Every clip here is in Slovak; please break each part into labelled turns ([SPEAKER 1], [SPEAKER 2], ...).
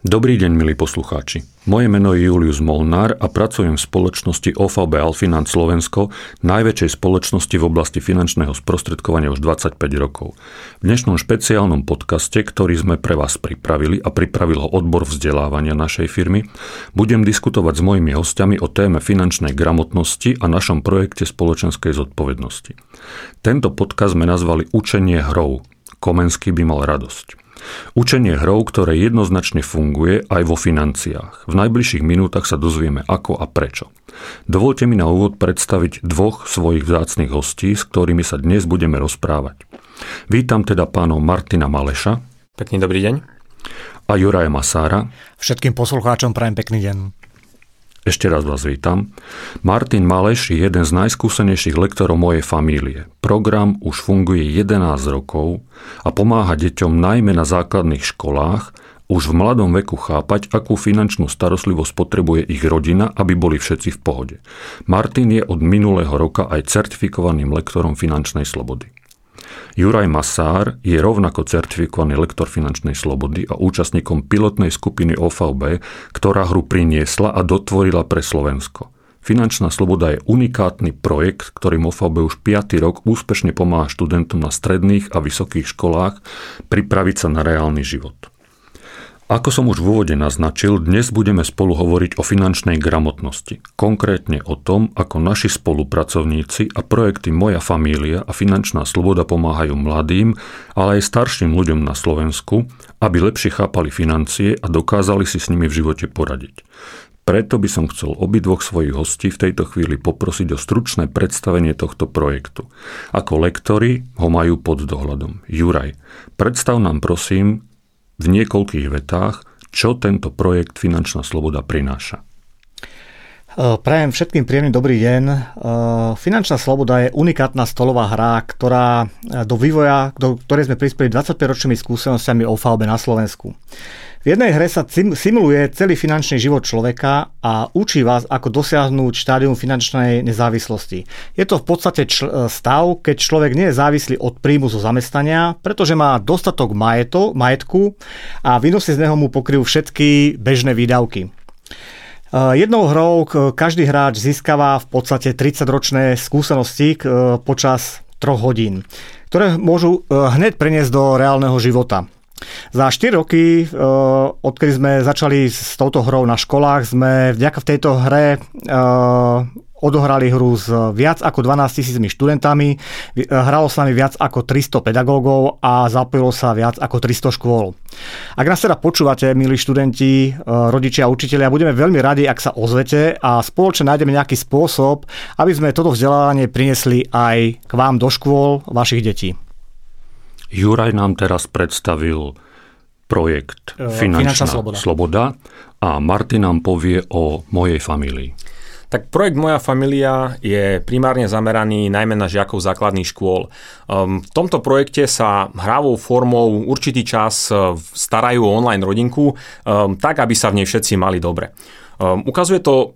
[SPEAKER 1] Dobrý deň, milí poslucháči. Moje meno je Julius Molnár a pracujem v spoločnosti OVB Alfinant Slovensko, najväčšej spoločnosti v oblasti finančného sprostredkovania už 25 rokov. V dnešnom špeciálnom podcaste, ktorý sme pre vás pripravili a pripravil ho odbor vzdelávania našej firmy, budem diskutovať s mojimi hostiami o téme finančnej gramotnosti a našom projekte spoločenskej zodpovednosti. Tento podcast sme nazvali Učenie hrou. Komenský by mal radosť. Učenie hrou, ktoré jednoznačne funguje aj vo financiách. V najbližších minútach sa dozvieme ako a prečo. Dovolte mi na úvod predstaviť dvoch svojich vzácných hostí, s ktorými sa dnes budeme rozprávať. Vítam teda pánov Martina Maleša.
[SPEAKER 2] Pekný dobrý deň.
[SPEAKER 1] A Juraja Masára.
[SPEAKER 3] Všetkým poslucháčom prajem pekný deň.
[SPEAKER 1] Ešte raz vás vítam. Martin Maleš je jeden z najskúsenejších lektorov mojej famílie. Program už funguje 11 rokov a pomáha deťom najmä na základných školách už v mladom veku chápať, akú finančnú starostlivosť potrebuje ich rodina, aby boli všetci v pohode. Martin je od minulého roka aj certifikovaným lektorom finančnej slobody. Juraj Masár je rovnako certifikovaný lektor finančnej slobody a účastníkom pilotnej skupiny OVB, ktorá hru priniesla a dotvorila pre Slovensko. Finančná sloboda je unikátny projekt, ktorým OVB už 5. rok úspešne pomáha študentom na stredných a vysokých školách pripraviť sa na reálny život. Ako som už v úvode naznačil, dnes budeme spolu hovoriť o finančnej gramotnosti. Konkrétne o tom, ako naši spolupracovníci a projekty Moja família a finančná sloboda pomáhajú mladým, ale aj starším ľuďom na Slovensku, aby lepšie chápali financie a dokázali si s nimi v živote poradiť. Preto by som chcel obidvoch svojich hostí v tejto chvíli poprosiť o stručné predstavenie tohto projektu. Ako lektori ho majú pod dohľadom. Juraj, predstav nám prosím, v niekoľkých vetách, čo tento projekt Finančná sloboda prináša.
[SPEAKER 3] E, prajem všetkým príjemný dobrý deň. E, Finančná sloboda je unikátna stolová hra, ktorá do vývoja, do ktorej sme prispeli 25-ročnými skúsenostiami OVB na Slovensku. V jednej hre sa simuluje celý finančný život človeka a učí vás, ako dosiahnuť štádium finančnej nezávislosti. Je to v podstate čl- stav, keď človek nie je závislý od príjmu zo zamestnania, pretože má dostatok majeto, majetku a výnosy z neho mu pokryjú všetky bežné výdavky. Jednou hrou každý hráč získava v podstate 30-ročné skúsenosti počas troch hodín, ktoré môžu hneď preniesť do reálneho života. Za 4 roky, eh, odkedy sme začali s touto hrou na školách, sme vďaka v tejto hre eh, odohrali hru s viac ako 12 tisícmi študentami, eh, hralo s nami viac ako 300 pedagógov a zapojilo sa viac ako 300 škôl. Ak nás teda počúvate, milí študenti, rodičia učiteľia, budeme veľmi radi, ak sa ozvete a spoločne nájdeme nejaký spôsob, aby sme toto vzdelávanie priniesli aj k vám do škôl vašich detí.
[SPEAKER 1] Juraj nám teraz predstavil projekt e, Finančná, Finančná sloboda. sloboda a Martin nám povie o mojej famílii.
[SPEAKER 2] Tak projekt Moja familia je primárne zameraný najmä na žiakov základných škôl. Um, v tomto projekte sa hravou formou určitý čas e, starajú o online rodinku, um, tak aby sa v nej všetci mali dobre. Um, ukazuje to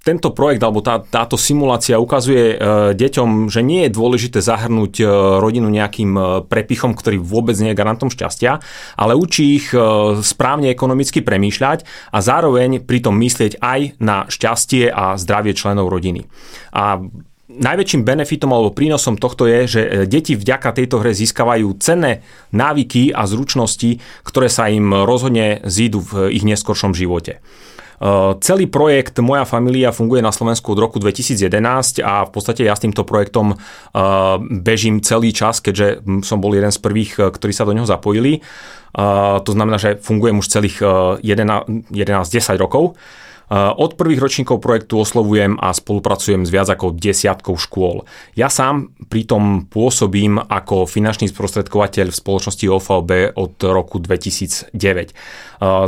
[SPEAKER 2] tento projekt alebo tá, táto simulácia ukazuje e, deťom, že nie je dôležité zahrnúť e, rodinu nejakým e, prepichom, ktorý vôbec nie je garantom šťastia, ale učí ich e, správne ekonomicky premýšľať a zároveň pritom myslieť aj na šťastie a zdravie členov rodiny. A Najväčším benefitom alebo prínosom tohto je, že e, deti vďaka tejto hre získavajú cenné návyky a zručnosti, ktoré sa im rozhodne zídu v ich neskoršom živote. Eh, celý projekt Moja familia funguje na Slovensku od roku 2011 a v podstate ja s týmto projektom eh, bežím celý čas, keďže som bol jeden z prvých, eh, ktorí sa do neho zapojili. To znamená, že fungujem už celých 11-10 rokov. Od prvých ročníkov projektu oslovujem a spolupracujem s viac ako desiatkou škôl. Ja sám pritom pôsobím ako finančný sprostredkovateľ v spoločnosti OVB od roku 2009.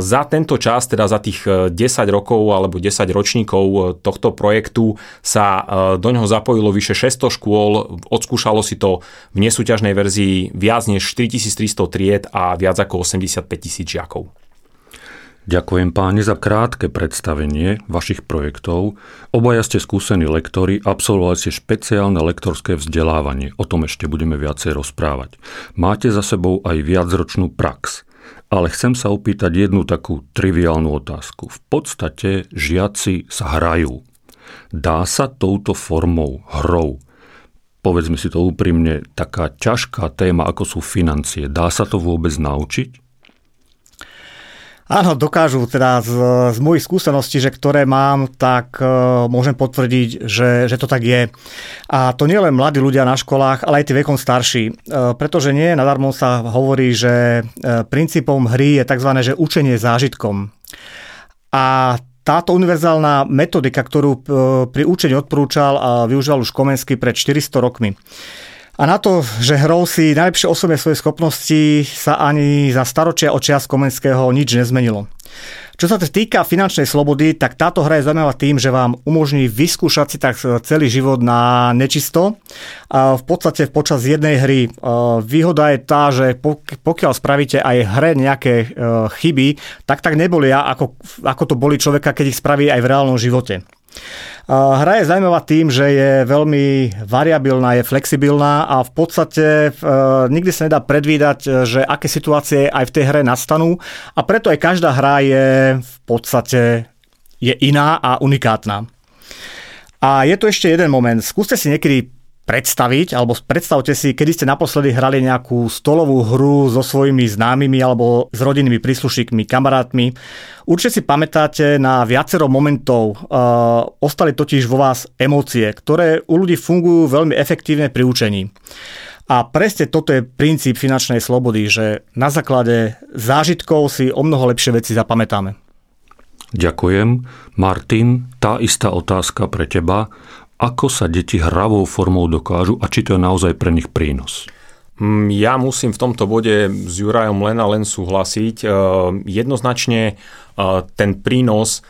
[SPEAKER 2] Za tento čas, teda za tých 10 rokov alebo 10 ročníkov tohto projektu sa do ňoho zapojilo vyše 600 škôl, odskúšalo si to v nesúťažnej verzii viac než 4300 tried a viac ako 85 tisíc žiakov.
[SPEAKER 1] Ďakujem páni za krátke predstavenie vašich projektov. Obaja ste skúsení lektori, absolvovali ste špeciálne lektorské vzdelávanie. O tom ešte budeme viacej rozprávať. Máte za sebou aj viacročnú prax. Ale chcem sa opýtať jednu takú triviálnu otázku. V podstate žiaci sa hrajú. Dá sa touto formou hrou povedzme si to úprimne, taká ťažká téma, ako sú financie. Dá sa to vôbec naučiť?
[SPEAKER 3] Áno, dokážu. Teda z, z mojich skúseností, že ktoré mám, tak uh, môžem potvrdiť, že, že to tak je. A to nie len mladí ľudia na školách, ale aj tí vekom starší. Uh, pretože nie nadarmo sa hovorí, že uh, princípom hry je tzv. Že učenie zážitkom. A táto univerzálna metodika, ktorú pri učení odporúčal a využíval už Komensky pred 400 rokmi. A na to, že hrou si najlepšie osobné svoje schopnosti sa ani za staročia očias Komenského nič nezmenilo. Čo sa týka finančnej slobody, tak táto hra je zaujímavá tým, že vám umožní vyskúšať si tak celý život na nečisto. A v podstate počas jednej hry výhoda je tá, že pokiaľ spravíte aj hre nejaké e, chyby, tak tak nebolia, ako, ako to boli človeka, keď ich spraví aj v reálnom živote. Hra je zaujímavá tým, že je veľmi variabilná, je flexibilná a v podstate e, nikdy sa nedá predvídať, e, že aké situácie aj v tej hre nastanú a preto aj každá hra je v podstate je iná a unikátna. A je tu ešte jeden moment. Skúste si niekedy predstaviť, alebo predstavte si, kedy ste naposledy hrali nejakú stolovú hru so svojimi známymi alebo s rodinnými príslušníkmi, kamarátmi. Určite si pamätáte na viacero momentov. Uh, ostali totiž vo vás emócie, ktoré u ľudí fungujú veľmi efektívne pri učení. A presne toto je princíp finančnej slobody, že na základe zážitkov si o mnoho lepšie veci zapamätáme.
[SPEAKER 1] Ďakujem. Martin, tá istá otázka pre teba ako sa deti hravou formou dokážu a či to je naozaj pre nich prínos?
[SPEAKER 2] Mm, ja musím v tomto bode s Jurajom len a len súhlasiť. E, jednoznačne e, ten prínos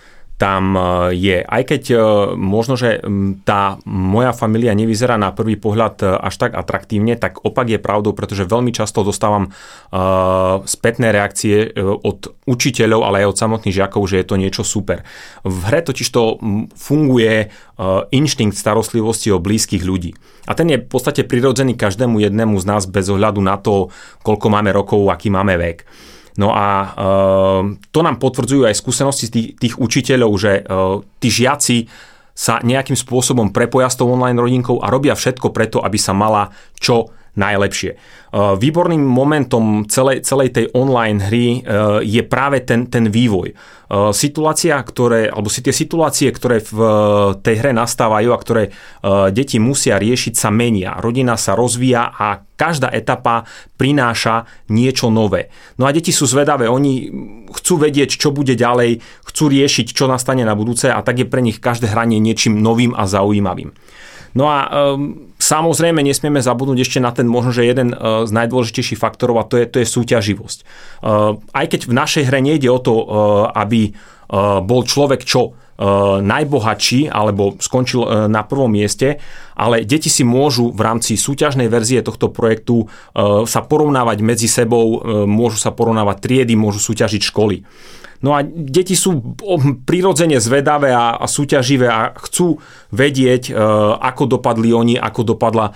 [SPEAKER 2] tam e, je. Aj keď e, možno, že tá moja familia nevyzerá na prvý pohľad e, až tak atraktívne, tak opak je pravdou, pretože veľmi často dostávam spätné reakcie od učiteľov, ale aj od samotných žiakov, že je to niečo super. V hre totiž to funguje inštinkt starostlivosti o blízkych ľudí. A ten je v podstate prirodzený každému jednému z nás bez ohľadu na to, koľko máme rokov, aký máme vek. No a uh, to nám potvrdzujú aj skúsenosti tých, tých učiteľov, že uh, tí žiaci sa nejakým spôsobom prepoja s tou online rodinkou a robia všetko preto, aby sa mala čo najlepšie. Uh, výborným momentom celej, celej tej online hry uh, je práve ten, ten vývoj. Uh, situácia, ktoré, alebo si tie situácie, ktoré v tej hre nastávajú a ktoré deti musia riešiť, sa menia. Rodina sa rozvíja a každá etapa prináša niečo nové. No a deti sú zvedavé, oni chcú vedieť, čo bude ďalej, chcú riešiť, čo nastane na budúce a tak je pre nich každé hranie niečím novým a zaujímavým. No a um, samozrejme nesmieme zabudnúť ešte na ten možno, že jeden uh, z najdôležitejších faktorov a to je, to je súťaživosť. Uh, aj keď v našej hre nejde o to, uh, aby bol človek čo najbohatší alebo skončil na prvom mieste, ale deti si môžu v rámci súťažnej verzie tohto projektu sa porovnávať medzi sebou, môžu sa porovnávať triedy, môžu súťažiť školy. No a deti sú prirodzene zvedavé a, súťaživé a chcú vedieť, e, ako dopadli oni, ako dopadla e,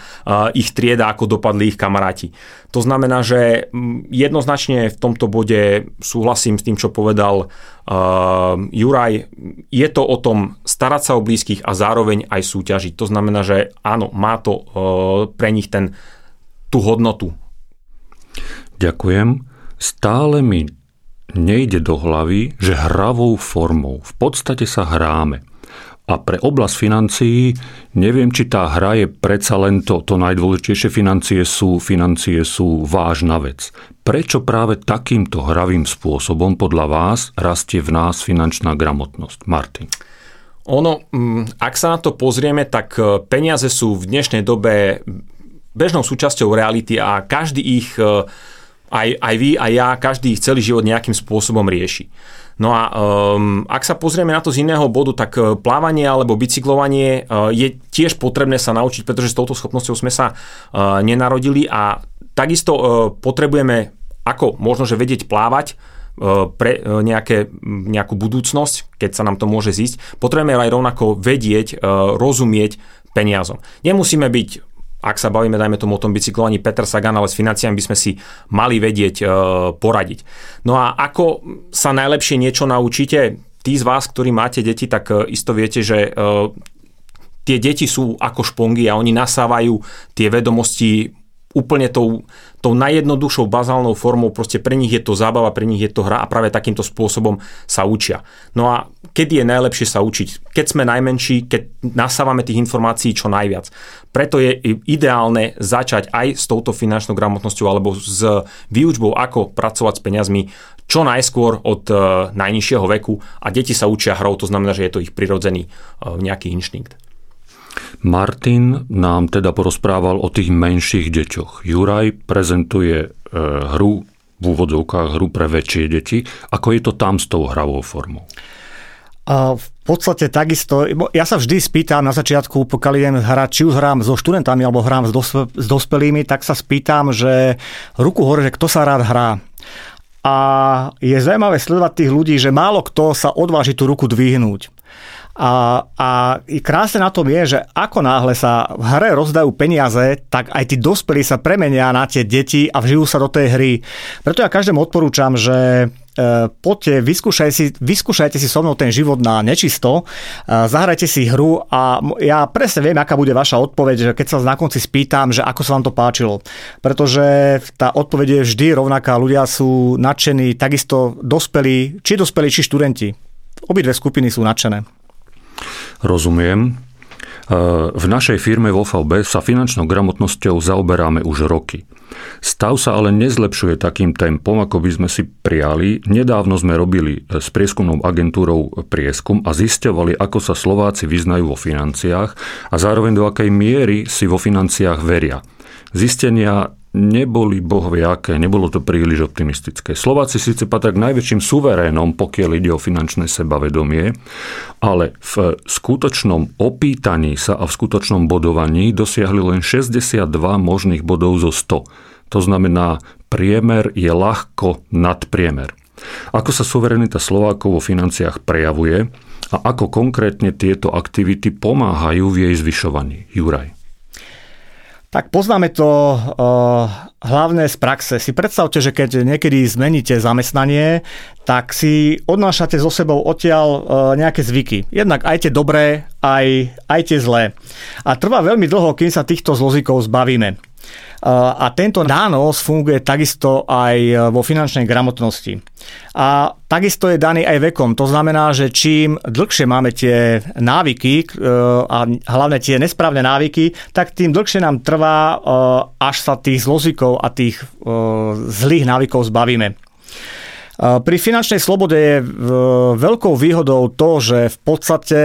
[SPEAKER 2] ich trieda, ako dopadli ich kamaráti. To znamená, že jednoznačne v tomto bode súhlasím s tým, čo povedal uh, Juraj. Je to o tom starať sa o blízkych a zároveň aj súťažiť. To znamená, že áno, má to pre nich ten, tú hodnotu.
[SPEAKER 1] Ďakujem. Stále mi nejde do hlavy, že hravou formou v podstate sa hráme. A pre oblasť financií neviem, či tá hra je predsa len to, to najdôležitejšie financie sú, financie sú vážna vec. Prečo práve takýmto hravým spôsobom podľa vás rastie v nás finančná gramotnosť? Martin.
[SPEAKER 2] Ono, mm, ak sa na to pozrieme, tak e, peniaze sú v dnešnej dobe bežnou súčasťou reality a každý ich e, aj, aj vy, aj ja, každý ich celý život nejakým spôsobom rieši. No a um, ak sa pozrieme na to z iného bodu, tak uh, plávanie alebo bicyklovanie uh, je tiež potrebné sa naučiť, pretože s touto schopnosťou sme sa uh, nenarodili a takisto uh, potrebujeme ako možno, že vedieť plávať, pre nejaké, nejakú budúcnosť, keď sa nám to môže zísť, potrebujeme aj rovnako vedieť, rozumieť peniazom. Nemusíme byť ak sa bavíme, dajme tomu o tom bicyklovaní Peter Sagan, ale s financiami by sme si mali vedieť e, poradiť. No a ako sa najlepšie niečo naučíte? Tí z vás, ktorí máte deti, tak e, isto viete, že e, tie deti sú ako špongy a oni nasávajú tie vedomosti úplne tou, tou najjednoduchšou bazálnou formou, proste pre nich je to zábava, pre nich je to hra a práve takýmto spôsobom sa učia. No a kedy je najlepšie sa učiť? Keď sme najmenší, keď nasávame tých informácií čo najviac. Preto je ideálne začať aj s touto finančnou gramotnosťou alebo s výučbou, ako pracovať s peniazmi čo najskôr od e, najnižšieho veku a deti sa učia hrou, to znamená, že je to ich prirodzený e, nejaký inštinkt.
[SPEAKER 1] Martin nám teda porozprával o tých menších deťoch. Juraj prezentuje e, hru v úvodzovkách hru pre väčšie deti. Ako je to tam s tou hravou formou?
[SPEAKER 3] A v podstate takisto, ja sa vždy spýtam na začiatku, pokiaľ idem hrať, či už hrám so študentami alebo hrám s, dospe, s dospelými, tak sa spýtam, že ruku hore, že kto sa rád hrá. A je zaujímavé sledovať tých ľudí, že málo kto sa odváži tú ruku dvihnúť. A, a krásne na tom je, že ako náhle sa v hre rozdajú peniaze, tak aj tí dospelí sa premenia na tie deti a vžijú sa do tej hry. Preto ja každému odporúčam, že e, poďte, vyskúšajte si, vyskúšajte si so mnou ten život na nečisto, e, zahrajte si hru a ja presne viem, aká bude vaša odpoveď, že keď sa na konci spýtam, že ako sa vám to páčilo. Pretože tá odpoveď je vždy rovnaká. Ľudia sú nadšení, takisto dospelí, či dospelí, či študenti. Obidve skupiny sú nadšené.
[SPEAKER 1] Rozumiem. E, v našej firme vo VB sa finančnou gramotnosťou zaoberáme už roky. Stav sa ale nezlepšuje takým tempom, ako by sme si prijali. Nedávno sme robili s prieskumnou agentúrou prieskum a zisťovali, ako sa Slováci vyznajú vo financiách a zároveň do akej miery si vo financiách veria. Zistenia neboli bohviaké, nebolo to príliš optimistické. Slováci síce patria k najväčším suverénom, pokiaľ ide o finančné sebavedomie, ale v skutočnom opýtaní sa a v skutočnom bodovaní dosiahli len 62 možných bodov zo 100. To znamená, priemer je ľahko nadpriemer. Ako sa suverenita Slovákov vo financiách prejavuje a ako konkrétne tieto aktivity pomáhajú v jej zvyšovaní? Juraj.
[SPEAKER 3] Tak poznáme to uh, hlavné z praxe. Si predstavte, že keď niekedy zmeníte zamestnanie, tak si odnášate so sebou odtiaľ uh, nejaké zvyky. Jednak aj tie dobré, aj, aj tie zlé. A trvá veľmi dlho, kým sa týchto zlozikov zbavíme. A tento nános funguje takisto aj vo finančnej gramotnosti. A takisto je daný aj vekom. To znamená, že čím dlhšie máme tie návyky e, a hlavne tie nesprávne návyky, tak tým dlhšie nám trvá, e, až sa tých zlozikov a tých e, zlých návykov zbavíme. Pri finančnej slobode je veľkou výhodou to, že v podstate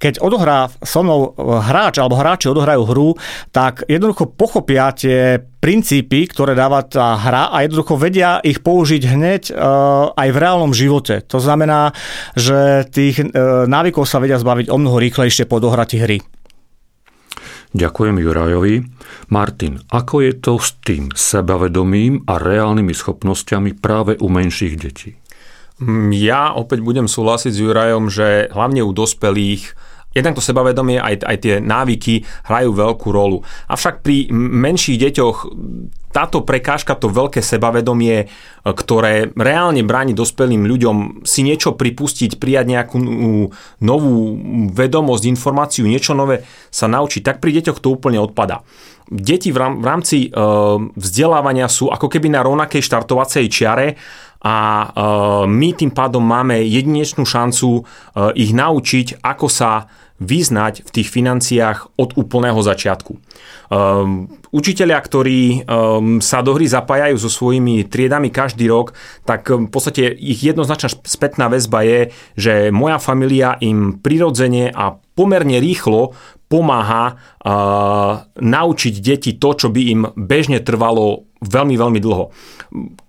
[SPEAKER 3] keď odohrá so mnou hráč alebo hráči odohrajú hru, tak jednoducho pochopia tie princípy, ktoré dáva tá hra a jednoducho vedia ich použiť hneď uh, aj v reálnom živote. To znamená, že tých uh, návykov sa vedia zbaviť o mnoho rýchlejšie po dohratí hry.
[SPEAKER 1] Ďakujem Jurajovi. Martin, ako je to s tým sebavedomím a reálnymi schopnosťami práve u menších detí?
[SPEAKER 2] Mm, ja opäť budem súhlasiť s Jurajom, že hlavne u dospelých Jednak to sebavedomie, aj, aj tie návyky hrajú veľkú rolu. Avšak pri menších deťoch táto prekážka, to veľké sebavedomie, e, ktoré reálne bráni dospelým ľuďom si niečo pripustiť, prijať nejakú novú vedomosť, informáciu, niečo nové sa naučiť, tak pri deťoch to úplne odpada. Deti v rámci e, vzdelávania sú ako keby na rovnakej štartovacej čiare a e, my tým pádom máme jedinečnú šancu ich naučiť, ako sa vyznať v tých financiách od úplného začiatku. Um, učiteľia, ktorí sa do hry zapájajú so svojimi triedami každý rok, tak v podstate ich jednoznačná spätná väzba je, že moja familia im prirodzene a pomerne rýchlo pomáha naučiť deti to, čo by im bežne trvalo veľmi, veľmi dlho.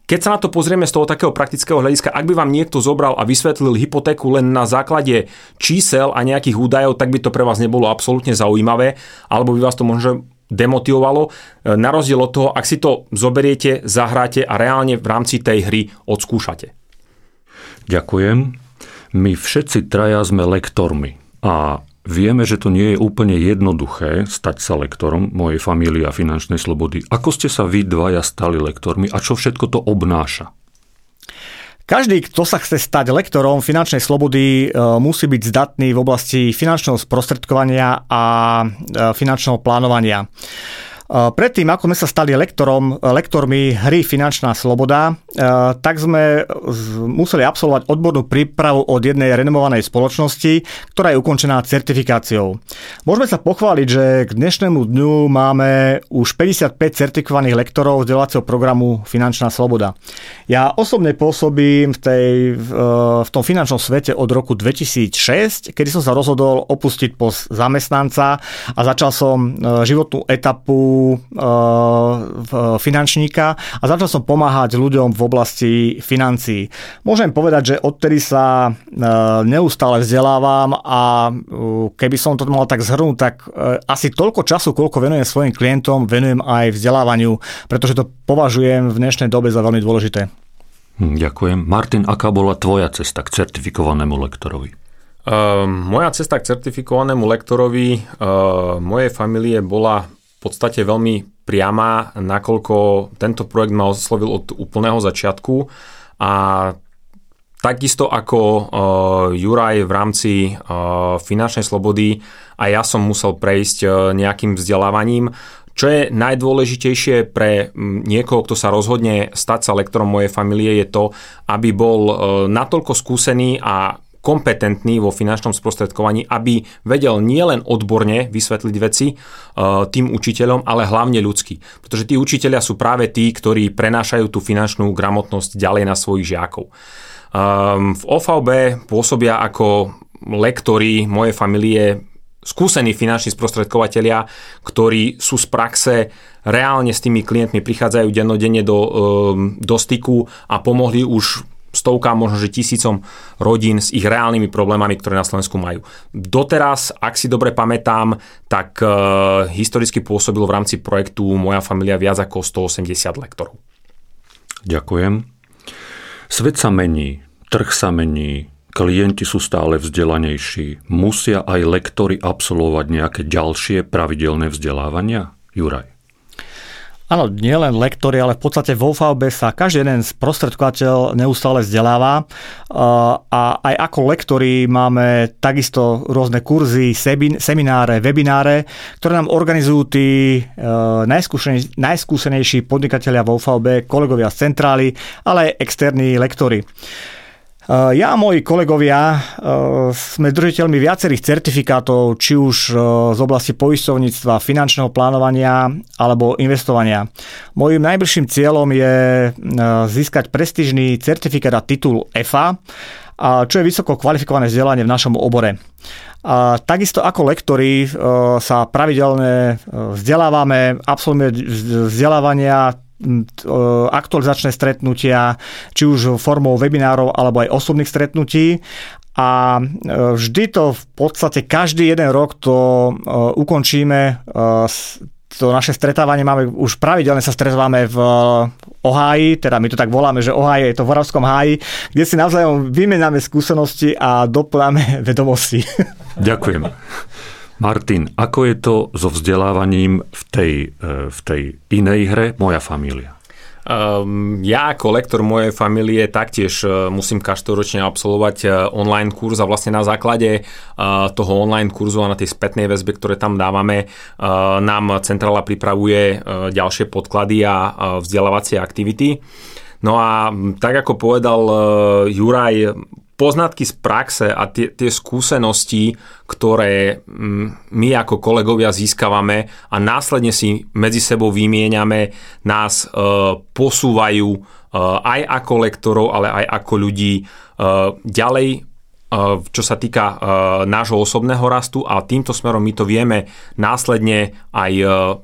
[SPEAKER 2] Keď sa na to pozrieme z toho takého praktického hľadiska, ak by vám niekto zobral a vysvetlil hypotéku len na základe čísel a nejakých údajov, tak by to pre vás nebolo absolútne zaujímavé, alebo by vás to možno demotivovalo. Na rozdiel od toho, ak si to zoberiete, zahráte a reálne v rámci tej hry odskúšate.
[SPEAKER 1] Ďakujem. My všetci traja sme lektormi a Vieme, že to nie je úplne jednoduché stať sa lektorom mojej familie a finančnej slobody. Ako ste sa vy dvaja stali lektormi a čo všetko to obnáša?
[SPEAKER 3] Každý, kto sa chce stať lektorom finančnej slobody, e, musí byť zdatný v oblasti finančného sprostredkovania a e, finančného plánovania. Predtým, ako sme sa stali lektorom, lektormi hry Finančná sloboda, tak sme museli absolvovať odbornú prípravu od jednej renomovanej spoločnosti, ktorá je ukončená certifikáciou. Môžeme sa pochváliť, že k dnešnému dňu máme už 55 certifikovaných lektorov vzdelávacieho programu Finančná sloboda. Ja osobne pôsobím v, tej, v tom finančnom svete od roku 2006, kedy som sa rozhodol opustiť post zamestnanca a začal som životnú etapu finančníka a začal som pomáhať ľuďom v oblasti financií. Môžem povedať, že odtedy sa e, neustále vzdelávam a keby som to mal tak zhrnúť, tak asi toľko času, koľko venujem svojim klientom, venujem aj vzdelávaniu, pretože to považujem v dnešnej dobe za veľmi dôležité.
[SPEAKER 1] Hm, ďakujem. Martin, aká bola tvoja cesta k certifikovanému lektorovi?
[SPEAKER 2] Uh, moja cesta k certifikovanému lektorovi uh, mojej familie bola podstate veľmi priama, nakoľko tento projekt ma oslovil od úplného začiatku a Takisto ako uh, Juraj v rámci uh, finančnej slobody a ja som musel prejsť uh, nejakým vzdelávaním. Čo je najdôležitejšie pre niekoho, kto sa rozhodne stať sa lektorom mojej familie, je to, aby bol natoľko skúsený a kompetentný vo finančnom sprostredkovaní, aby vedel nielen odborne vysvetliť veci uh, tým učiteľom, ale hlavne ľudsky. Pretože tí učiteľia sú práve tí, ktorí prenášajú tú finančnú gramotnosť ďalej na svojich žiakov. Um, v OVB pôsobia ako lektori mojej familie skúsení finanční sprostredkovateľia, ktorí sú z praxe, reálne s tými klientmi prichádzajú dennodenne do, um, do styku a pomohli už stovkám, možno že tisícom rodín s ich reálnymi problémami, ktoré na Slovensku majú. Doteraz, ak si dobre pamätám, tak e, historicky pôsobil v rámci projektu Moja familia viac ako 180 lektorov.
[SPEAKER 1] Ďakujem. Svet sa mení, trh sa mení, klienti sú stále vzdelanejší. Musia aj lektory absolvovať nejaké ďalšie pravidelné vzdelávania? Juraj.
[SPEAKER 3] Áno, nielen lektory, ale v podstate vo VB sa každý jeden sprostredkovateľ neustále vzdeláva a aj ako lektori máme takisto rôzne kurzy, semináre, webináre, ktoré nám organizujú tí e, najskúsenejší podnikatelia vo VB, kolegovia z centrály, ale aj externí lektory. Eh, ja a moji kolegovia eh, sme držiteľmi viacerých certifikátov, či už eh, z oblasti poistovníctva, finančného plánovania alebo investovania. Mojím najbližším cieľom je získať prestížný certifikát a titul EFA, čo je vysoko kvalifikované vzdelanie v našom obore. A takisto ako lektori sa pravidelne vzdelávame, absolvujeme vzdelávania aktualizačné stretnutia, či už formou webinárov alebo aj osobných stretnutí a e, vždy to v podstate každý jeden rok to e, ukončíme e, to naše stretávanie máme, už pravidelne sa stretávame v Oháji, teda my to tak voláme, že Oháji je to v Horavskom háji, kde si navzájom vymenáme skúsenosti a doplňame vedomosti.
[SPEAKER 1] Ďakujem. Martin, ako je to so vzdelávaním v tej, e, v tej inej hre Moja familia?
[SPEAKER 2] Um, ja ako lektor mojej familie taktiež uh, musím každoročne absolvovať uh, online kurz a vlastne na základe toho online kurzu a na tej spätnej väzbe, ktoré tam dávame, nám centrála pripravuje ďalšie podklady a vzdelávacie aktivity. No a tak ako povedal Juraj, poznatky z praxe a tie, tie skúsenosti, ktoré mm, my ako kolegovia získavame a následne si medzi sebou vymieňame, nás e, posúvajú e, aj ako lektorov, ale aj ako ľudí e, ďalej e, čo sa týka uh, nášho osobného rastu a týmto smerom my to vieme následne aj uh,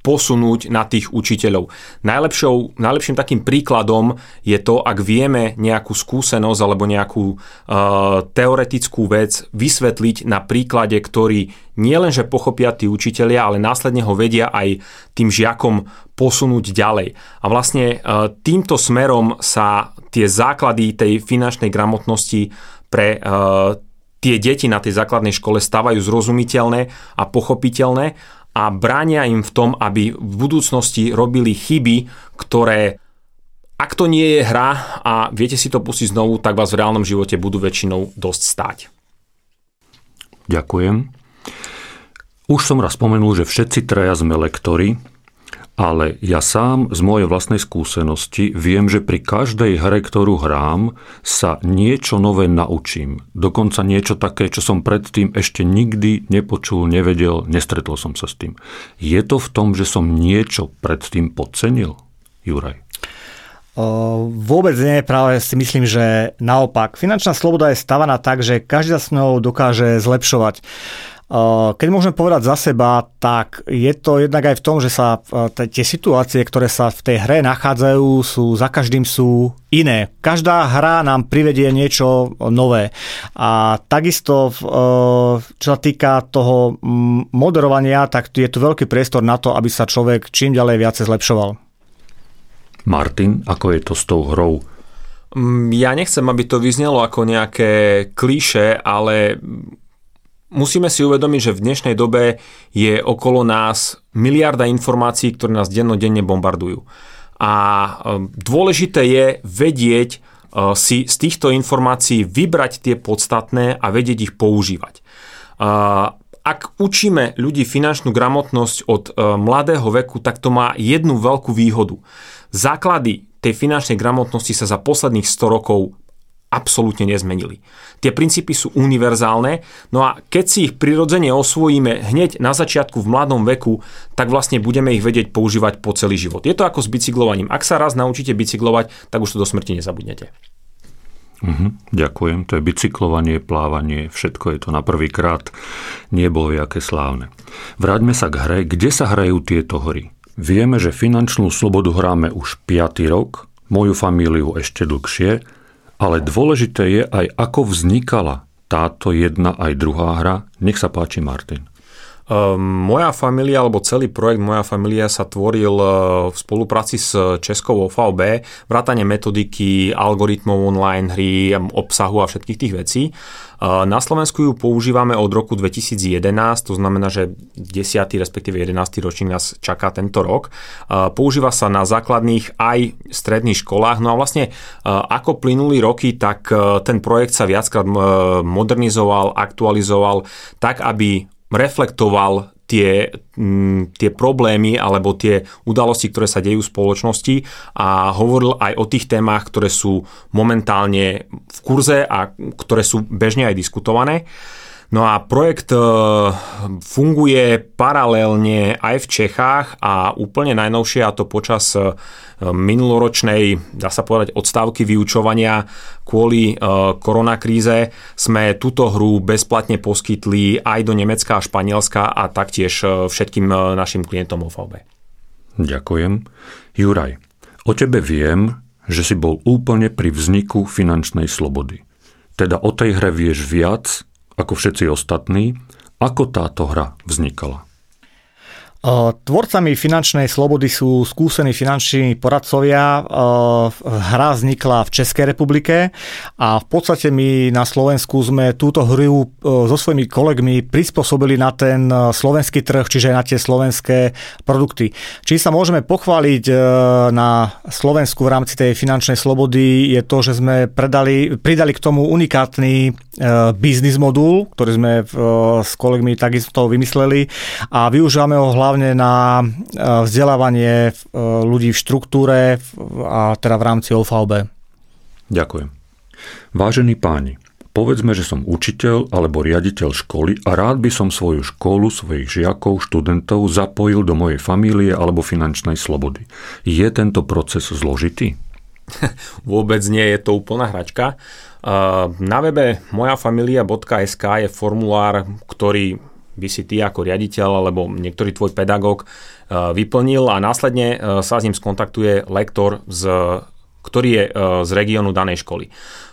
[SPEAKER 2] posunúť na tých učiteľov. Najlepšou, najlepším takým príkladom je to, ak vieme nejakú skúsenosť alebo nejakú uh, teoretickú vec vysvetliť na príklade, ktorý nielenže pochopia tí učitelia, ale následne ho vedia aj tým žiakom posunúť ďalej. A vlastne uh, týmto smerom sa tie základy tej finančnej gramotnosti pre uh, tie deti na tej základnej škole stávajú zrozumiteľné a pochopiteľné a bránia im v tom, aby v budúcnosti robili chyby, ktoré ak to nie je hra a viete si to pustiť znovu, tak vás v reálnom živote budú väčšinou dosť stáť.
[SPEAKER 1] Ďakujem. Už som raz spomenul, že všetci traja sme lektori, ale ja sám z mojej vlastnej skúsenosti viem, že pri každej hre, ktorú hrám, sa niečo nové naučím. Dokonca niečo také, čo som predtým ešte nikdy nepočul, nevedel, nestretol som sa s tým. Je to v tom, že som niečo predtým podcenil? Juraj.
[SPEAKER 3] Vôbec nie, práve si myslím, že naopak. Finančná sloboda je stavaná tak, že každý s ňou dokáže zlepšovať. Keď môžem povedať za seba, tak je to jednak aj v tom, že sa tie situácie, ktoré sa v tej hre nachádzajú, sú za každým sú iné. Každá hra nám privedie niečo nové. A takisto, čo sa týka toho moderovania, tak je tu veľký priestor na to, aby sa človek čím ďalej viacej zlepšoval.
[SPEAKER 1] Martin, ako je to s tou hrou?
[SPEAKER 2] Ja nechcem, aby to vyznelo ako nejaké klíše, ale musíme si uvedomiť, že v dnešnej dobe je okolo nás miliarda informácií, ktoré nás dennodenne bombardujú. A e, dôležité je vedieť e, si z týchto informácií vybrať tie podstatné a vedieť ich používať. E, ak učíme ľudí finančnú gramotnosť od mladého veku, tak to má jednu veľkú výhodu. Základy tej finančnej gramotnosti sa za posledných 100 rokov absolútne nezmenili. Tie princípy sú univerzálne, no a keď si ich prirodzene osvojíme hneď na začiatku v mladom veku, tak vlastne budeme ich vedieť používať po celý život. Je to ako s bicyklovaním. Ak sa raz naučíte bicyklovať, tak už to do smrti nezabudnete.
[SPEAKER 1] Uh-huh, ďakujem. To je bicyklovanie, plávanie, všetko je to na prvý krát. Nie bolo aké slávne. Vráťme sa k hre. Kde sa hrajú tieto hry? Vieme, že finančnú slobodu hráme už 5. rok, moju famíliu ešte dlhšie, ale dôležité je aj, ako vznikala táto jedna aj druhá hra. Nech sa páči, Martin.
[SPEAKER 2] Ehm, moja familia, alebo celý projekt Moja familia sa tvoril e, v spolupráci s Českou OVB, vrátane metodiky, algoritmov online hry, obsahu a všetkých tých vecí. E, na Slovensku ju používame od roku 2011, to znamená, že 10. respektíve 11. ročník nás čaká tento rok. E, používa sa na základných aj stredných školách. No a vlastne ako plynuli roky, tak ten projekt sa viackrát modernizoval, aktualizoval tak, aby reflektoval tie, m, tie problémy alebo tie udalosti, ktoré sa dejú v spoločnosti a hovoril aj o tých témach, ktoré sú momentálne v kurze a ktoré sú bežne aj diskutované. No a projekt e, funguje paralelne aj v Čechách a úplne najnovšie, a to počas e, minuloročnej, dá sa povedať, odstávky vyučovania kvôli e, koronakríze sme túto hru bezplatne poskytli aj do Nemecka a Španielska a taktiež všetkým našim klientom OVB.
[SPEAKER 1] Ďakujem. Juraj, o tebe viem, že si bol úplne pri vzniku finančnej slobody. Teda o tej hre vieš viac ako všetci ostatní, ako táto hra vznikala.
[SPEAKER 3] Tvorcami finančnej slobody sú skúsení finanční poradcovia. Hra vznikla v Českej republike a v podstate my na Slovensku sme túto hru so svojimi kolegmi prispôsobili na ten slovenský trh, čiže na tie slovenské produkty. Či sa môžeme pochváliť na Slovensku v rámci tej finančnej slobody je to, že sme predali, pridali k tomu unikátny biznis modul, ktorý sme s kolegmi takisto vymysleli a využívame ho hlavne hlavne na e, vzdelávanie e, ľudí v štruktúre a teda v rámci OVB.
[SPEAKER 1] Ďakujem. Vážení páni, povedzme, že som učiteľ alebo riaditeľ školy a rád by som svoju školu, svojich žiakov, študentov zapojil do mojej famílie alebo finančnej slobody. Je tento proces zložitý?
[SPEAKER 2] Vôbec nie, je to úplná hračka. E, na webe mojafamilia.sk je formulár, ktorý by si ty ako riaditeľ alebo niektorý tvoj pedagóg e, vyplnil a následne e, sa s ním skontaktuje lektor, z, ktorý je e, z regiónu danej školy.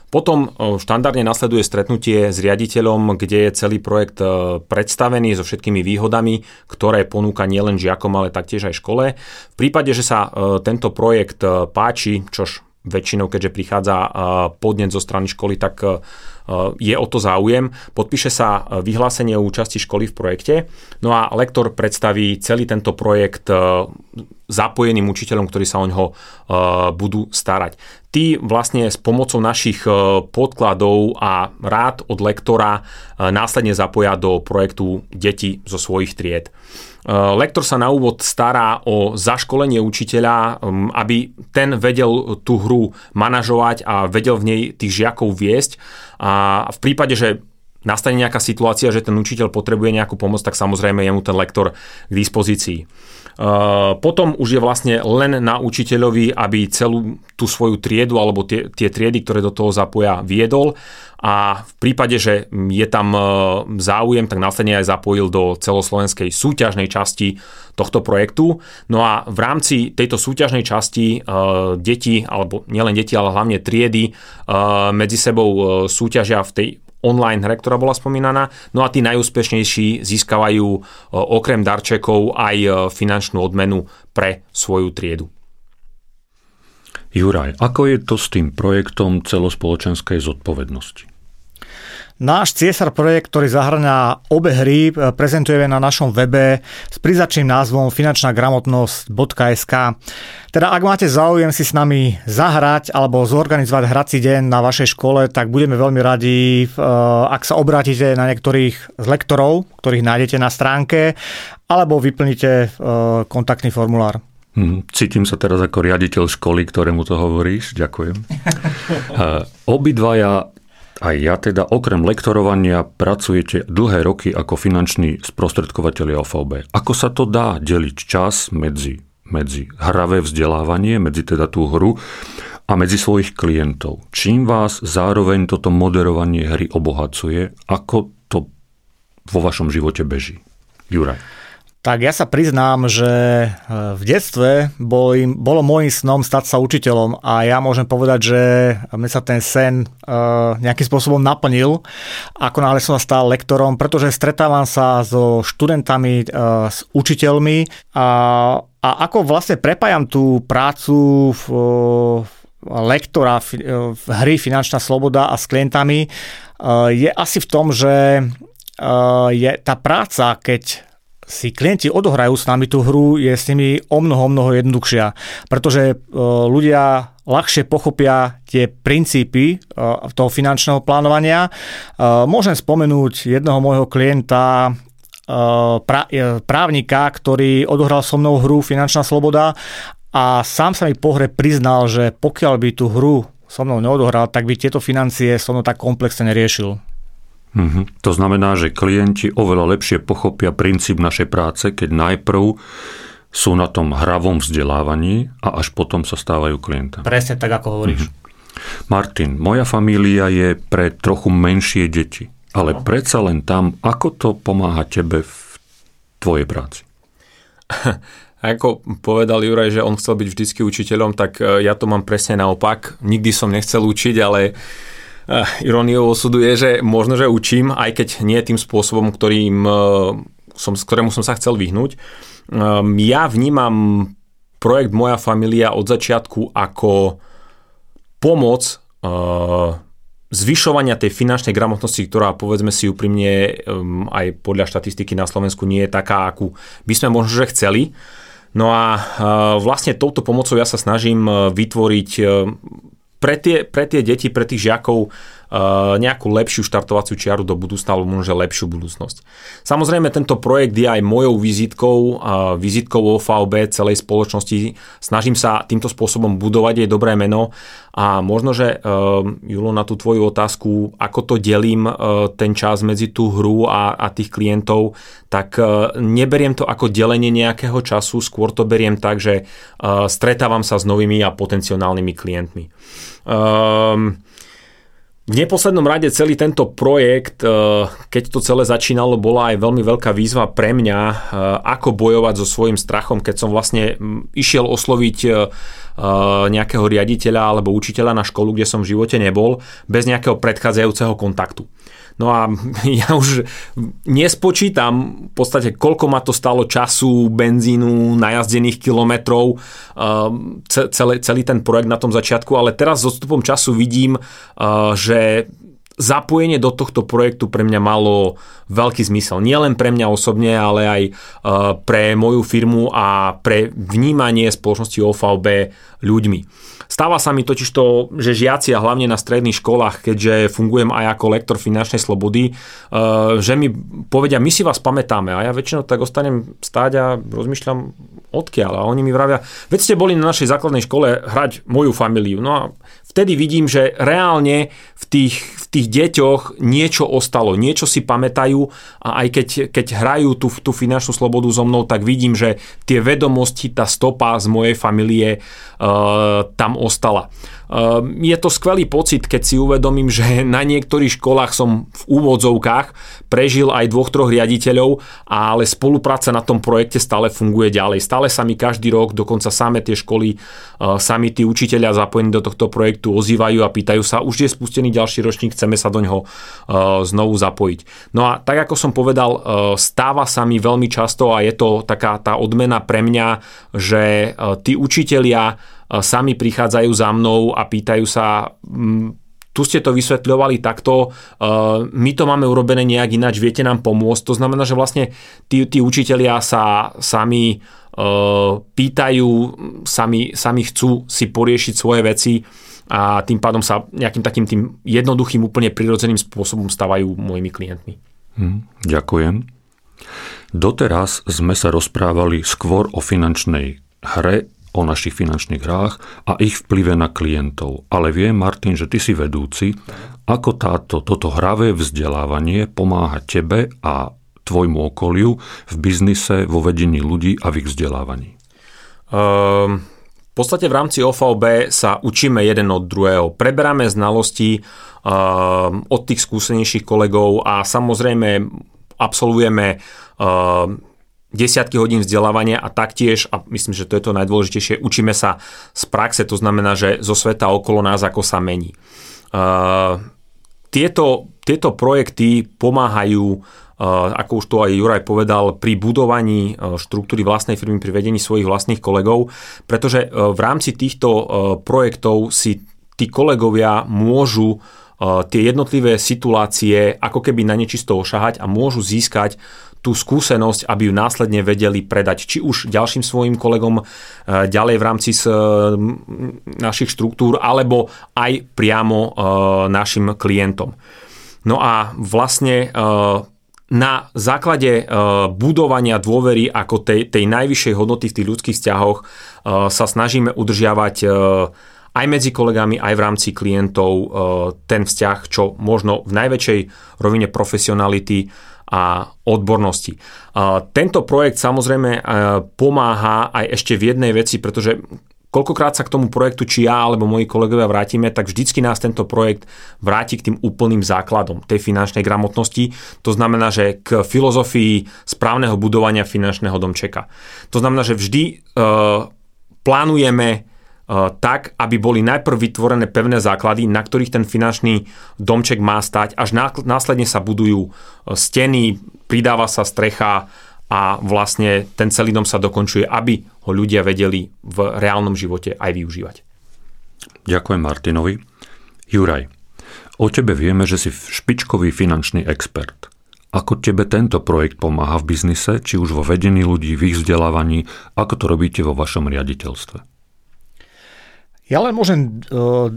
[SPEAKER 2] Potom štandardne nasleduje stretnutie s riaditeľom, kde je celý projekt predstavený so všetkými výhodami, ktoré ponúka nielen žiakom, ale taktiež aj škole. V prípade, že sa tento projekt páči, čož väčšinou, keďže prichádza podnet zo strany školy, tak je o to záujem, podpíše sa vyhlásenie o účasti školy v projekte, no a lektor predstaví celý tento projekt zapojeným učiteľom, ktorí sa o ňoho budú starať. Tí vlastne s pomocou našich podkladov a rád od lektora následne zapoja do projektu deti zo svojich tried. Eh, lektor sa na úvod stará o zaškolenie učiteľa, mm, aby ten vedel tú hru manažovať a vedel v nej tých žiakov viesť. A v prípade, že nastane nejaká situácia, že ten učiteľ potrebuje nejakú pomoc, tak samozrejme je mu ten lektor k dispozícii. Eh, potom už je vlastne len na učiteľovi, aby celú tú svoju triedu alebo tie, tie triedy, ktoré do toho zapoja, viedol a v prípade, že je tam e, záujem, tak následne aj zapojil do celoslovenskej súťažnej časti tohto projektu. No a v rámci tejto súťažnej časti e, deti, alebo nielen deti, ale hlavne triedy e, medzi sebou súťažia v tej online hre, ktorá bola spomínaná. No a tí najúspešnejší získavajú okrem darčekov aj finančnú odmenu pre svoju triedu.
[SPEAKER 1] Juraj, ako je to s tým projektom celospoločenskej zodpovednosti?
[SPEAKER 3] Náš Ciesar projekt, ktorý zahrňa obe hry, e, prezentujeme na našom webe s prizačným názvom finančná gramotnosť.sk. Teda ak máte záujem si s nami zahrať alebo zorganizovať hrací deň na vašej škole, tak budeme veľmi radi, e, ak sa obrátite na niektorých z lektorov, ktorých nájdete na stránke, alebo vyplníte e, kontaktný formulár.
[SPEAKER 1] Hm, cítim sa teraz ako riaditeľ školy, ktorému to hovoríš. Ďakujem. Obidvaja aj ja teda okrem lektorovania pracujete dlhé roky ako finanční sprostredkovateľi OVB. Ako sa to dá deliť čas medzi, medzi hravé vzdelávanie, medzi teda tú hru a medzi svojich klientov? Čím vás zároveň toto moderovanie hry obohacuje? Ako to vo vašom živote beží? Juraj.
[SPEAKER 3] Tak ja sa priznám, že e, v detstve bol bolo môjim snom stať sa učiteľom a ja môžem povedať, že mne sa ten sen uh, nejakým spôsobom naplnil, ako náhle som sa stal lektorom, pretože stretávam sa so študentami, uh, s učiteľmi a, a ako vlastne prepájam tú prácu v, lektora v hry Finančná sloboda a s klientami je asi v tom, že je tá práca, keď si klienti odohrajú s nami tú hru, je s nimi o mnoho, mnoho jednoduchšia. Pretože e, ľudia ľahšie pochopia tie princípy e, toho finančného plánovania. E, môžem spomenúť jedného môjho klienta, právnika, ktorý odohral so mnou hru Finančná sloboda a sám sa mi po hre priznal, že pokiaľ by tú hru so mnou neodohral, tak by tieto financie so mnou tak komplexne neriešil.
[SPEAKER 1] Mm-hmm. To znamená, že klienti oveľa lepšie pochopia princíp našej práce, keď najprv sú na tom hravom vzdelávaní a až potom sa stávajú klientami.
[SPEAKER 3] Presne tak, ako hovoríš. Mm-hmm.
[SPEAKER 1] Martin, moja família je pre trochu menšie deti, ale no. predsa len tam, ako to pomáha tebe v tvojej práci?
[SPEAKER 2] Ako povedal Juraj, že on chcel byť vždycky učiteľom, tak e, ja to mám presne naopak. Nikdy som nechcel učiť, ale uh, ironiou osudu je, že možno, že učím, aj keď nie tým spôsobom, ktorým, uh, som, ktorému som sa chcel vyhnúť. Um, ja vnímam projekt Moja familia od začiatku ako pomoc uh, zvyšovania tej finančnej gramotnosti, ktorá povedzme si úprimne um, aj podľa štatistiky na Slovensku nie je taká, akú by sme možno že chceli. No a vlastne touto pomocou ja sa snažím vytvoriť pre tie, pre tie deti, pre tých žiakov nejakú lepšiu štartovaciu čiaru do budúcna, alebo možno lepšiu budúcnosť. Samozrejme, tento projekt je aj mojou vizitkou, vizitkou OVB celej spoločnosti. Snažím sa týmto spôsobom budovať jej dobré meno a možno, že uh, Julo, na tú tvoju otázku, ako to delím uh, ten čas medzi tú hru a, a tých klientov, tak neberiem to ako delenie nejakého času, skôr to beriem tak, že stretávam sa s novými a potenciálnymi klientmi. Um, v neposlednom rade celý tento projekt, keď to celé začínalo, bola aj veľmi veľká výzva pre mňa, ako bojovať so svojím strachom, keď som vlastne išiel osloviť nejakého riaditeľa alebo učiteľa na školu, kde som v živote nebol, bez nejakého predchádzajúceho kontaktu. No a ja už nespočítam v podstate, koľko ma to stalo času, benzínu, najazdených kilometrov, um, celý, celý ten projekt na tom začiatku, ale teraz s odstupom času vidím, uh, že zapojenie do tohto projektu pre mňa malo veľký zmysel. Nie len pre mňa osobne, ale aj e, pre moju firmu a pre vnímanie spoločnosti OVB ľuďmi. Stáva sa mi totiž to, že žiaci a hlavne na stredných školách, keďže fungujem aj ako lektor finančnej slobody, e, že mi povedia, my si vás pamätáme a ja väčšinou tak ostanem stáť a rozmýšľam odkiaľ a oni mi vravia, veď ste boli na našej základnej škole hrať moju familiu. No a vtedy vidím, že reálne v tých, v tých deťoch niečo ostalo, niečo si pamätajú a aj keď, keď hrajú tú, tú finančnú slobodu so mnou, tak vidím, že tie vedomosti, tá stopa z mojej familie uh, tam ostala. Ehm, je to skvelý pocit, keď si uvedomím, že na niektorých školách som v úvodzovkách prežil aj dvoch, troch riaditeľov, ale spolupráca na tom projekte stále funguje ďalej. Stále sa mi každý rok, dokonca same tie školy, ehm, sami tí učiteľia zapojení do tohto projektu ozývajú a pýtajú sa, už je spustený ďalší ročník, chceme sa do ňoho ehm, znovu zapojiť. No a tak ako som povedal, stáva sa mi veľmi často a je to taká tá odmena pre mňa, že tí učitelia sami prichádzajú za mnou a pýtajú sa, tu ste to vysvetľovali takto, my to máme urobené nejak ináč, viete nám pomôcť. To znamená, že vlastne tí, tí učitelia sa sami pýtajú, sami, sami chcú si poriešiť svoje veci a tým pádom sa nejakým takým tým jednoduchým, úplne prirodzeným spôsobom stávajú mojimi klientmi.
[SPEAKER 1] Hm, ďakujem. Doteraz sme sa rozprávali skôr o finančnej hre o našich finančných hrách a ich vplyve na klientov. Ale viem, Martin, že ty si vedúci. Ako táto, toto hravé vzdelávanie pomáha tebe a tvojmu okoliu v biznise, vo vedení ľudí a v ich vzdelávaní?
[SPEAKER 2] Um, v podstate v rámci OVB sa učíme jeden od druhého. Preberáme znalosti um, od tých skúsenejších kolegov a samozrejme absolvujeme um, desiatky hodín vzdelávania a taktiež, a myslím, že to je to najdôležitejšie, učíme sa z praxe, to znamená, že zo sveta okolo nás, ako sa mení. Uh, tieto, tieto projekty pomáhajú ako už to aj Juraj povedal, pri budovaní uh, štruktúry vlastnej firmy, pri vedení svojich vlastných kolegov, pretože uh, v rámci týchto projektov si tí kolegovia môžu tie jednotlivé situácie ako keby na nečisto ošahať a môžu získať tú skúsenosť, aby ju následne vedeli predať či už ďalším svojim kolegom ďalej v rámci našich štruktúr, alebo aj priamo našim klientom. No a vlastne na základe budovania dôvery ako tej, tej najvyššej hodnoty v tých ľudských vzťahoch sa snažíme udržiavať aj medzi kolegami, aj v rámci klientov ten vzťah, čo možno v najväčšej rovine profesionality a odbornosti. Tento projekt samozrejme e, pomáha aj ešte v jednej veci, pretože koľkokrát sa k tomu projektu, či ja alebo moji kolegovia vrátime, tak vždycky nás tento projekt vráti k tým úplným základom tej finančnej gramotnosti. To znamená, že k filozofii správneho budovania finančného domčeka. To znamená, že vždy e, plánujeme Eh, tak, aby boli najprv vytvorené pevné základy, na ktorých ten finančný domček má stať, až následne sa budujú eh, steny, pridáva sa strecha a vlastne ten celý dom sa dokončuje, aby ho ľudia vedeli v reálnom živote aj využívať.
[SPEAKER 1] Ďakujem Martinovi. Juraj, o tebe vieme, že si špičkový finančný expert. Ako tebe tento projekt pomáha v biznise, či už vo vedení ľudí, v ich vzdelávaní, ako to robíte vo vašom riaditeľstve?
[SPEAKER 3] Ja len môžem uh,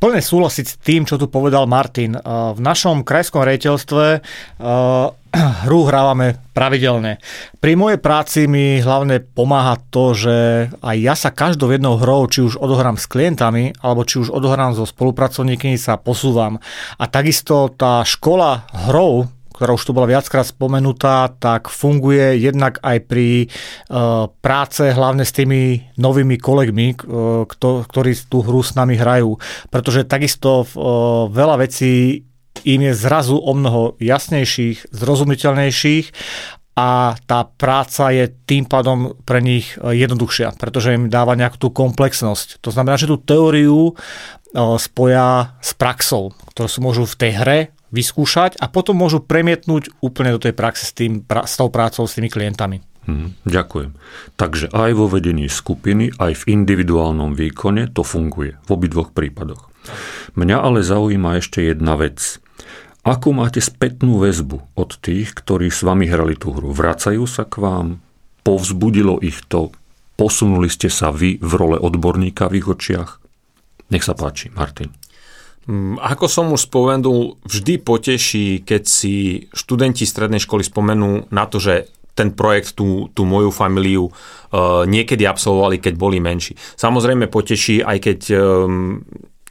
[SPEAKER 3] plne súhlasiť s tým, čo tu povedal Martin. Uh, v našom krajskom rejiteľstve uh, hru hrávame pravidelne. Pri mojej práci mi hlavne pomáha to, že aj ja sa každou jednou hrou, či už odohrám s klientami, alebo či už odohrám so spolupracovníkmi, sa posúvam. A takisto tá škola hrou, ktorá už tu bola viackrát spomenutá, tak funguje jednak aj pri uh, práce hlavne s tými novými kolegmi, kto, ktorí tú hru s nami hrajú. Pretože takisto uh, veľa vecí im je zrazu o mnoho jasnejších, zrozumiteľnejších a tá práca je tým pádom pre nich jednoduchšia, pretože im dáva nejakú tú komplexnosť. To znamená, že tú teóriu spoja s praxou, ktorú si môžu v tej hre vyskúšať a potom môžu premietnúť úplne do tej praxe s, tým, s tou prácou s tými klientami.
[SPEAKER 1] Hm, ďakujem. Takže aj vo vedení skupiny, aj v individuálnom výkone to funguje v obidvoch prípadoch. Mňa ale zaujíma ešte jedna vec. Ako máte spätnú väzbu od tých, ktorí s vami hrali tú hru? Vracajú sa k vám? Povzbudilo ich to? Posunuli ste sa vy v role odborníka v ich očiach? Nech sa páči, Martin.
[SPEAKER 2] Mm, ako som už spomenul, vždy poteší, keď si študenti strednej školy spomenú na to, že ten projekt, tú, tú moju familiu uh, niekedy absolvovali, keď boli menší. Samozrejme poteší, aj keď um,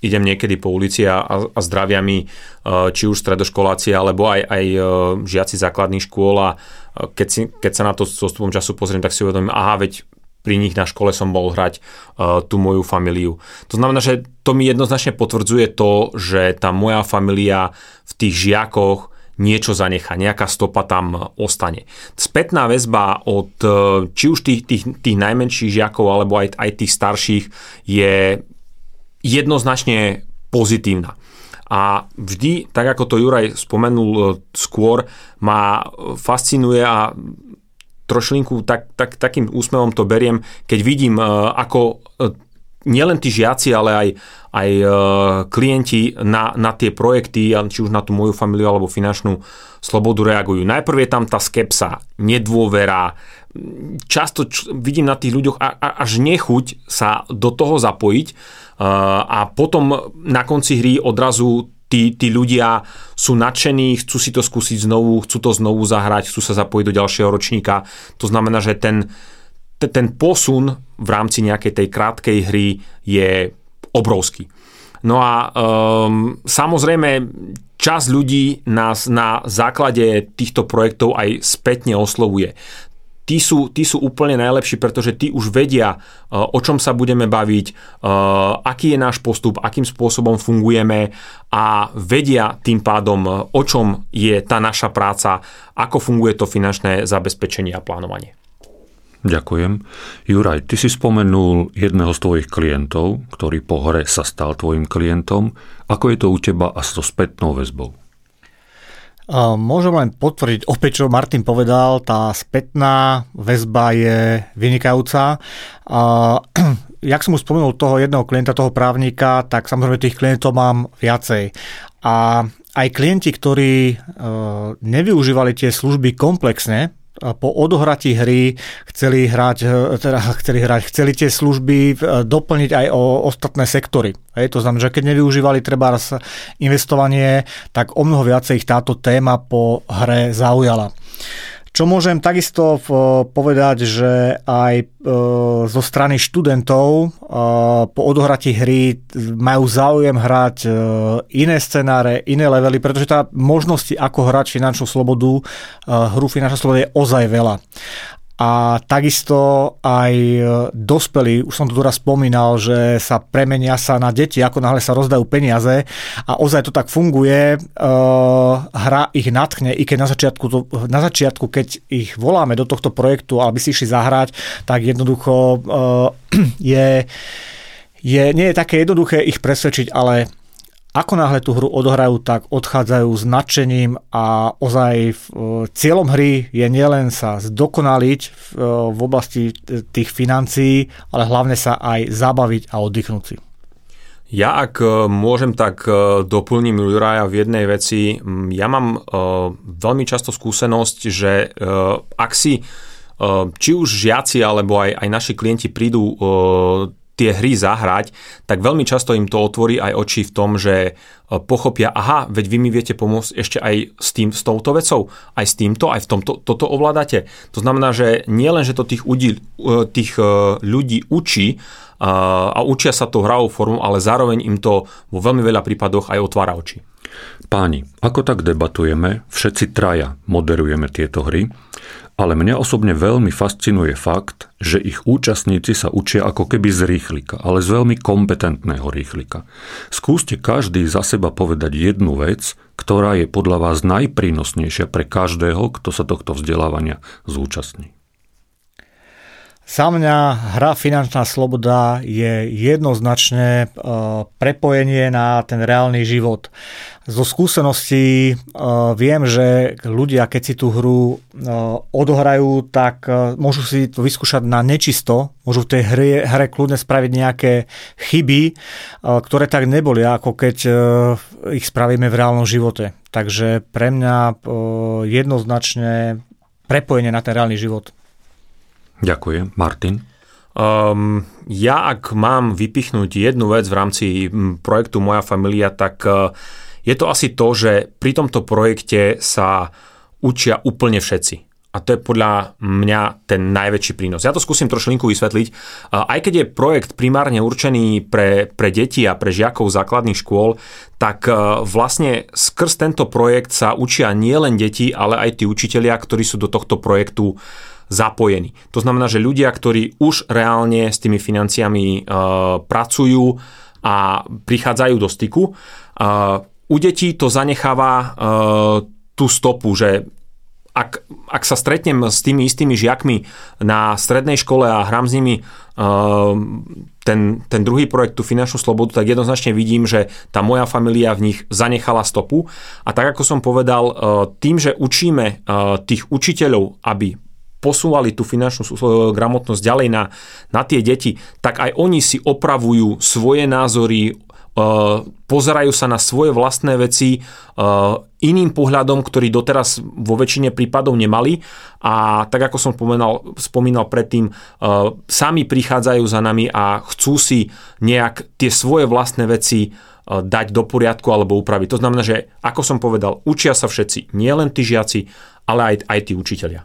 [SPEAKER 2] idem niekedy po ulici a, a zdravia mi uh, či už stredoškoláci, alebo aj, aj uh, žiaci základných škôl a uh, keď, si, keď sa na to s postupom času pozriem, tak si uvedomím, aha, veď pri nich na škole som bol hrať uh, tú moju familiu. To znamená, že to mi jednoznačne potvrdzuje to, že tá moja familia v tých žiakoch niečo zanechá, nejaká stopa tam ostane. Spätná väzba od e, či už tých, tých, tých najmenších žiakov alebo aj, aj tých starších je jednoznačne pozitívna. A vždy, tak ako to Juraj spomenul e, skôr, ma fascinuje a trošlinku tak, tak, takým úsmevom to beriem, keď vidím, e, ako nielen tí žiaci, ale aj, aj e, klienti na, na tie projekty, či už na tú moju familiu alebo finančnú slobodu reagujú. Najprv je tam tá skepsa, nedôvera, často č- vidím na tých ľuďoch až nechuť sa do toho zapojiť uh, a potom na konci hry odrazu tí, tí ľudia sú nadšení, chcú si to skúsiť znovu, chcú to znovu zahrať, chcú sa zapojiť do ďalšieho ročníka. To znamená, že ten, ten posun v rámci nejakej tej krátkej hry je obrovský. No a um, samozrejme čas ľudí nás na základe týchto projektov aj spätne oslovuje. Tí sú, tí sú úplne najlepší, pretože tí už vedia, uh, o čom sa budeme baviť, uh, aký je náš postup, akým spôsobom fungujeme a vedia tým pádom, uh, o čom je tá naša práca, ako funguje to finančné zabezpečenie a plánovanie.
[SPEAKER 1] Ďakujem. Juraj, ty si spomenul jedného z tvojich klientov, ktorý po hre sa stal tvojim klientom. Ako je to u teba a s spätnou väzbou?
[SPEAKER 3] Môžem len potvrdiť opäť, čo Martin povedal, tá spätná väzba je vynikajúca. Jak som už spomenul toho jedného klienta, toho právnika, tak samozrejme tých klientov mám viacej. A aj klienti, ktorí nevyužívali tie služby komplexne, po odohratí hry chceli hrať, e, teda chceli hrať, chceli tie služby e, doplniť aj o ostatné sektory. Hej, to znamená, že keď nevyužívali treba investovanie, tak o mnoho viacej ich táto téma po hre zaujala. Čo môžem takisto povedať, že aj e, zo strany študentov e, po odohratí hry majú záujem hrať iné scenáre, iné levely, pretože tá možnosti, ako hrať finančnú slobodu, hru finančná sloboda je ozaj veľa a takisto aj e, dospelí, už som to tu raz spomínal, že sa premenia sa na deti, ako náhle sa rozdajú peniaze. A ozaj to tak funguje, uh, hra ich natchne, i keď na začiatku, to, na začiatku, keď ich voláme do tohto projektu, aby si išli zahrať, tak jednoducho uh, je, je, nie je také jednoduché ich presvedčiť, ale ako náhle tú hru odohrajú, tak odchádzajú s nadšením a ozaj e, cieľom hry je nielen sa zdokonaliť v, e, v oblasti tých financií, ale hlavne sa aj zabaviť a oddychnúť si.
[SPEAKER 2] Ja ak e, môžem, tak doplním Juraja v jednej veci. Ja mám veľmi často skúsenosť, že ak si či už žiaci alebo aj, aj naši klienti prídu tie hry zahrať, tak veľmi často im to otvorí aj oči v tom, že e, pochopia, aha, veď vy mi viete pomôcť ešte aj s, tým, s touto vecou, aj s týmto, aj v tomto, toto ovládate. To znamená, že nie len, že to tých, udí, e, tých e, ľudí učí a učia sa to hravou formou, ale zároveň im to vo veľmi veľa prípadoch aj otvára oči.
[SPEAKER 1] Páni, ako tak debatujeme, všetci traja moderujeme tieto hry ale mňa osobne veľmi fascinuje fakt, že ich účastníci sa učia ako keby z rýchlika, ale z veľmi kompetentného rýchlika. Skúste každý za seba povedať jednu vec, ktorá je podľa vás najprínosnejšia pre každého, kto sa tohto vzdelávania zúčastní.
[SPEAKER 3] Za mňa hra Finančná sloboda je jednoznačne prepojenie na ten reálny život. Zo skúseností viem, že ľudia, keď si tú hru odohrajú, tak môžu si to vyskúšať na nečisto, môžu v tej hre, hre kľudne spraviť nejaké chyby, ktoré tak neboli, ako keď ich spravíme v reálnom živote. Takže pre mňa jednoznačne prepojenie na ten reálny život.
[SPEAKER 1] Ďakujem. Martin?
[SPEAKER 2] Um, ja ak mám vypichnúť jednu vec v rámci projektu Moja familia, tak uh, je to asi to, že pri tomto projekte sa učia úplne všetci. A to je podľa mňa ten najväčší prínos. Ja to skúsim trošku vysvetliť. Aj keď je projekt primárne určený pre, pre deti a pre žiakov základných škôl, tak vlastne skrz tento projekt sa učia nielen deti, ale aj tí učitelia, ktorí sú do tohto projektu zapojení. To znamená, že ľudia, ktorí už reálne s tými financiami uh, pracujú a prichádzajú do styku, uh, u detí to zanecháva uh, tú stopu, že ak, ak sa stretnem s tými istými žiakmi na strednej škole a hrám s nimi uh, ten, ten druhý projekt, tú finančnú slobodu, tak jednoznačne vidím, že tá moja familia v nich zanechala stopu. A tak ako som povedal, uh, tým, že učíme uh, tých učiteľov, aby posúvali tú finančnú gramotnosť ďalej na, na tie deti, tak aj oni si opravujú svoje názory, Uh, pozerajú sa na svoje vlastné veci uh, iným pohľadom, ktorý doteraz vo väčšine prípadov nemali a tak ako som spomínal, spomínal predtým, sami prichádzajú za nami a chcú si nejak tie svoje vlastné veci dať do poriadku alebo upraviť. To znamená, že ako som povedal, učia sa všetci, nielen tí žiaci, ale aj, aj tí učiteľia.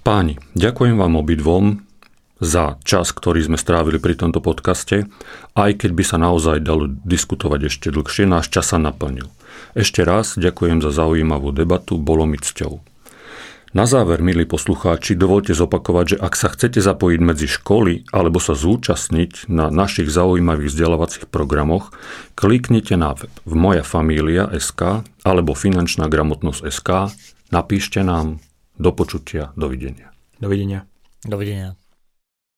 [SPEAKER 1] Páni, ďakujem vám obidvom za čas, ktorý sme strávili pri tomto podcaste. Aj keď by sa naozaj dalo diskutovať ešte dlhšie, náš čas sa naplnil. Ešte raz ďakujem za zaujímavú debatu, bolo mi cťou. Na záver, milí poslucháči, dovolte zopakovať, že ak sa chcete zapojiť medzi školy alebo sa zúčastniť na našich zaujímavých vzdelávacích programoch, kliknite na web v Moja Família SK alebo Finančná gramotnosť SK, napíšte nám, do počutia, dovidenia.
[SPEAKER 2] Dovidenia.
[SPEAKER 3] Dovidenia.